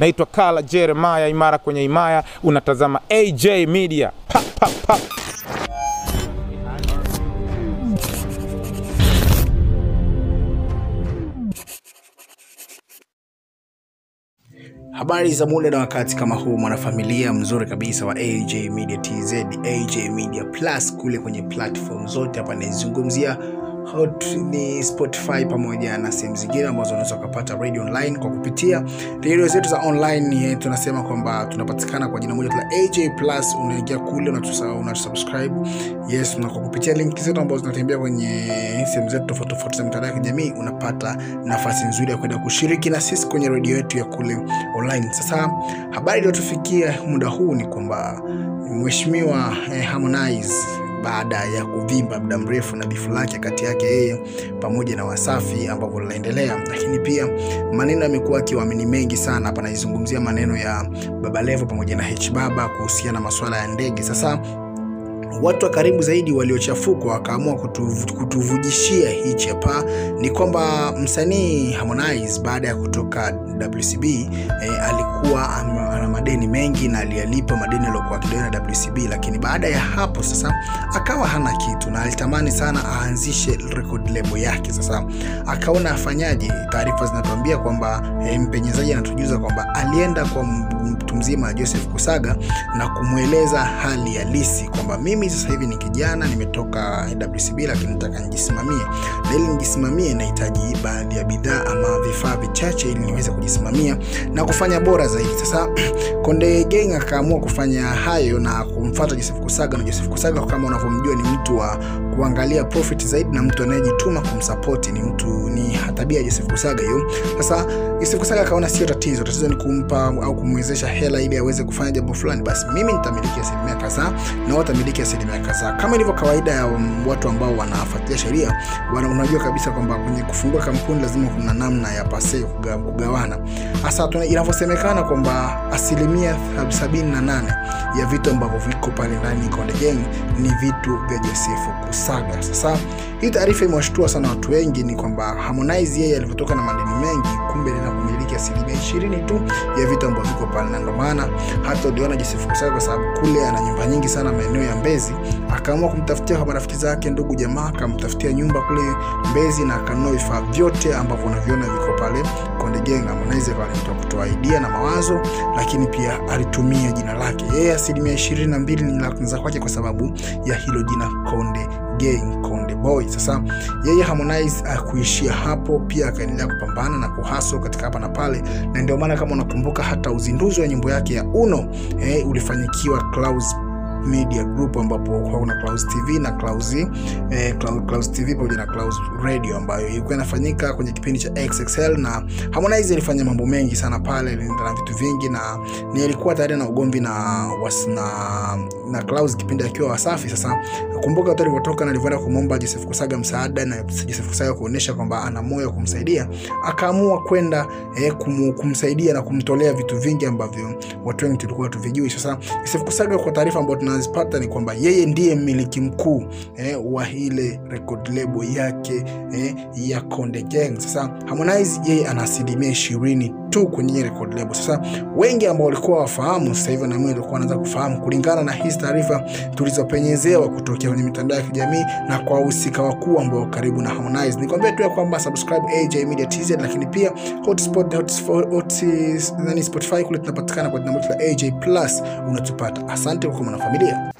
Naitwa Kala Jeremiah, imara kwenye imaya. Unatazama AJ Media. Pa, pa, pa. Habari za muda na wakati kama huu, mwanafamilia mzuri kabisa wa AJ Media TZ, AJ Media Plus kule kwenye platform zote. Hapa naizungumzia Hot ni Spotify pamoja na sehemu zingine ambazo unaweza ukapata radio online kwa kupitia redio zetu za online. Tunasema kwamba tunapatikana kwa jina moja AJ Plus. Unaingia kule unatusubscribe, yes, na kwa kupitia linki zetu ambazo zinatembea kwenye sehemu zetu tofauti tofauti za mitandao ya kijamii, unapata nafasi nzuri ya kwenda kushiriki na sisi kwenye redio yetu ya kule online. Sasa habari iliyotufikia muda huu ni kwamba mheshimiwa eh, Harmonize baada ya kuvimba muda mrefu na bifu lake kati yake yeye pamoja na Wasafi ambavyo linaendelea, lakini pia maneno yamekuwa akiwaamini mengi sana. Hapa naizungumzia maneno ya Baba Levo pamoja na H Baba kuhusiana na masuala ya ndege. Sasa watu wa karibu zaidi waliochafuka wakaamua kutu, kutuvujishia hichi hapa ni kwamba msanii Harmonize baada ya kutoka WCB eh, alikuwa ana madeni mengi na aliyalipa madeni aliyokuwa akidai na WCB, lakini baada ya hapo sasa akawa hana kitu na alitamani sana aanzishe record label yake. Sasa akaona afanyaje? Taarifa zinatuambia kwamba eh, mpenyezaji anatujuza kwamba alienda kwa mtu mzima Joseph Kusaga na kumweleza hali halisi kwamba mimi sasa hivi ni kijana nimetoka WCB, lakini nataka nijisimamie, na ili nijisimamie nahitaji baadhi ya bidhaa ama vifaa vichache ili niweze kujisimamia na kufanya bora zaidi. Sasa Konde Gang akaamua kufanya hayo na kumfuata Joseph Kusaga, na Joseph Kusaga kama unavyomjua ni mtu wa kuangalia profit zaidi na mtu anayejituma kumsupport, ni mtu ni tabia ya Joseph Kusaga hiyo. Sasa Joseph Kusaga akaona sio tatizo, tatizo ni kumpa au kumwezesha hela ili aweze kufanya jambo fulani, basi mimi nitamiliki asilimia kadhaa na wao watamiliki asilimia kadhaa, kama ilivyo kawaida ya watu ambao wanafuatilia sheria. Unajua kabisa kwamba kwenye kufungua kampuni lazima kuna namna ya pase kugawana. Sasa inavyosemekana kwamba asilimia 78 ya vitu ambavyo viko pale ndani Konde ni vitu vya Joseph Kusaga. Sasa hii taarifa imewashtua sana watu wengi, ni kwamba Harmonize yeye alivyotoka na madeni mengi, kumbe lina kumiliki asilimia ishirini tu ya vitu ambavyo viko pale, na ndio maana hata uliona Joseph kwa sababu kule ana nyumba nyingi sana maeneo ya Mbezi, akaamua kumtafutia kwa marafiki zake, ndugu jamaa, akamtafutia nyumba kule Mbezi na akanunua vifaa vyote ambavyo unaviona viko pale kutoa idea na mawazo, lakini pia alitumia jina lake. Yeye, asilimia ishirini na mbili ni za kwake kwa sababu ya hilo jina Konde Gang, Konde Boy. Sasa yeye Harmonize akuishia hapo, pia akaendelea kupambana na kuhaso katika hapa na pale, na ndio maana kama unakumbuka hata uzinduzi wa nyimbo yake ya Uno eh, ulifanyikiwa Clouds Media Group ambapo kuna Clouds TV na Clouds eh, Clouds TV pamoja na Clouds Radio ambayo ilikuwa inafanyika kwenye kipindi cha XXL, na Harmonize alifanya mambo mengi sana pale na vitu vingi, na nilikuwa tayari na ugomvi na na, na Clouds kipindi akiwa Wasafi. Sasa kumbuka watu walivyotoka na alivyoenda kumwomba Joseph Kusaga msaada na Joseph Kusaga kuonesha kwamba ana moyo wa kumsaidia, akaamua kwenda eh, kum, kumsaidia na kumtolea vitu vingi ambavyo watu wengi tulikuwa tuvijui. Sasa Joseph Kusaga kwa taarifa ambayo tunazipata ni kwamba yeye ndiye mmiliki mkuu eh, wa ile record label yake eh, ya Konde Gang. Sasa Harmonize yeye ana asilimia ishirini tu kwenye record label. Sasa wengi ambao walikuwa wafahamu sasa hivi na mimi nilikuwa naanza kufahamu kulingana na hizi taarifa tulizopenyezewa kutokea kwenye mitandao ya kijamii na kwa wahusika wakuu ambao karibu na Harmonize. Nikwambia tu ya kwamba subscribe AJ Media TZ, lakini pia hotspot hotspot hot, nani Spotify kule tunapatikana kwa jina la AJ Plus unatupata. Asante kwa kuwa mwanafamilia.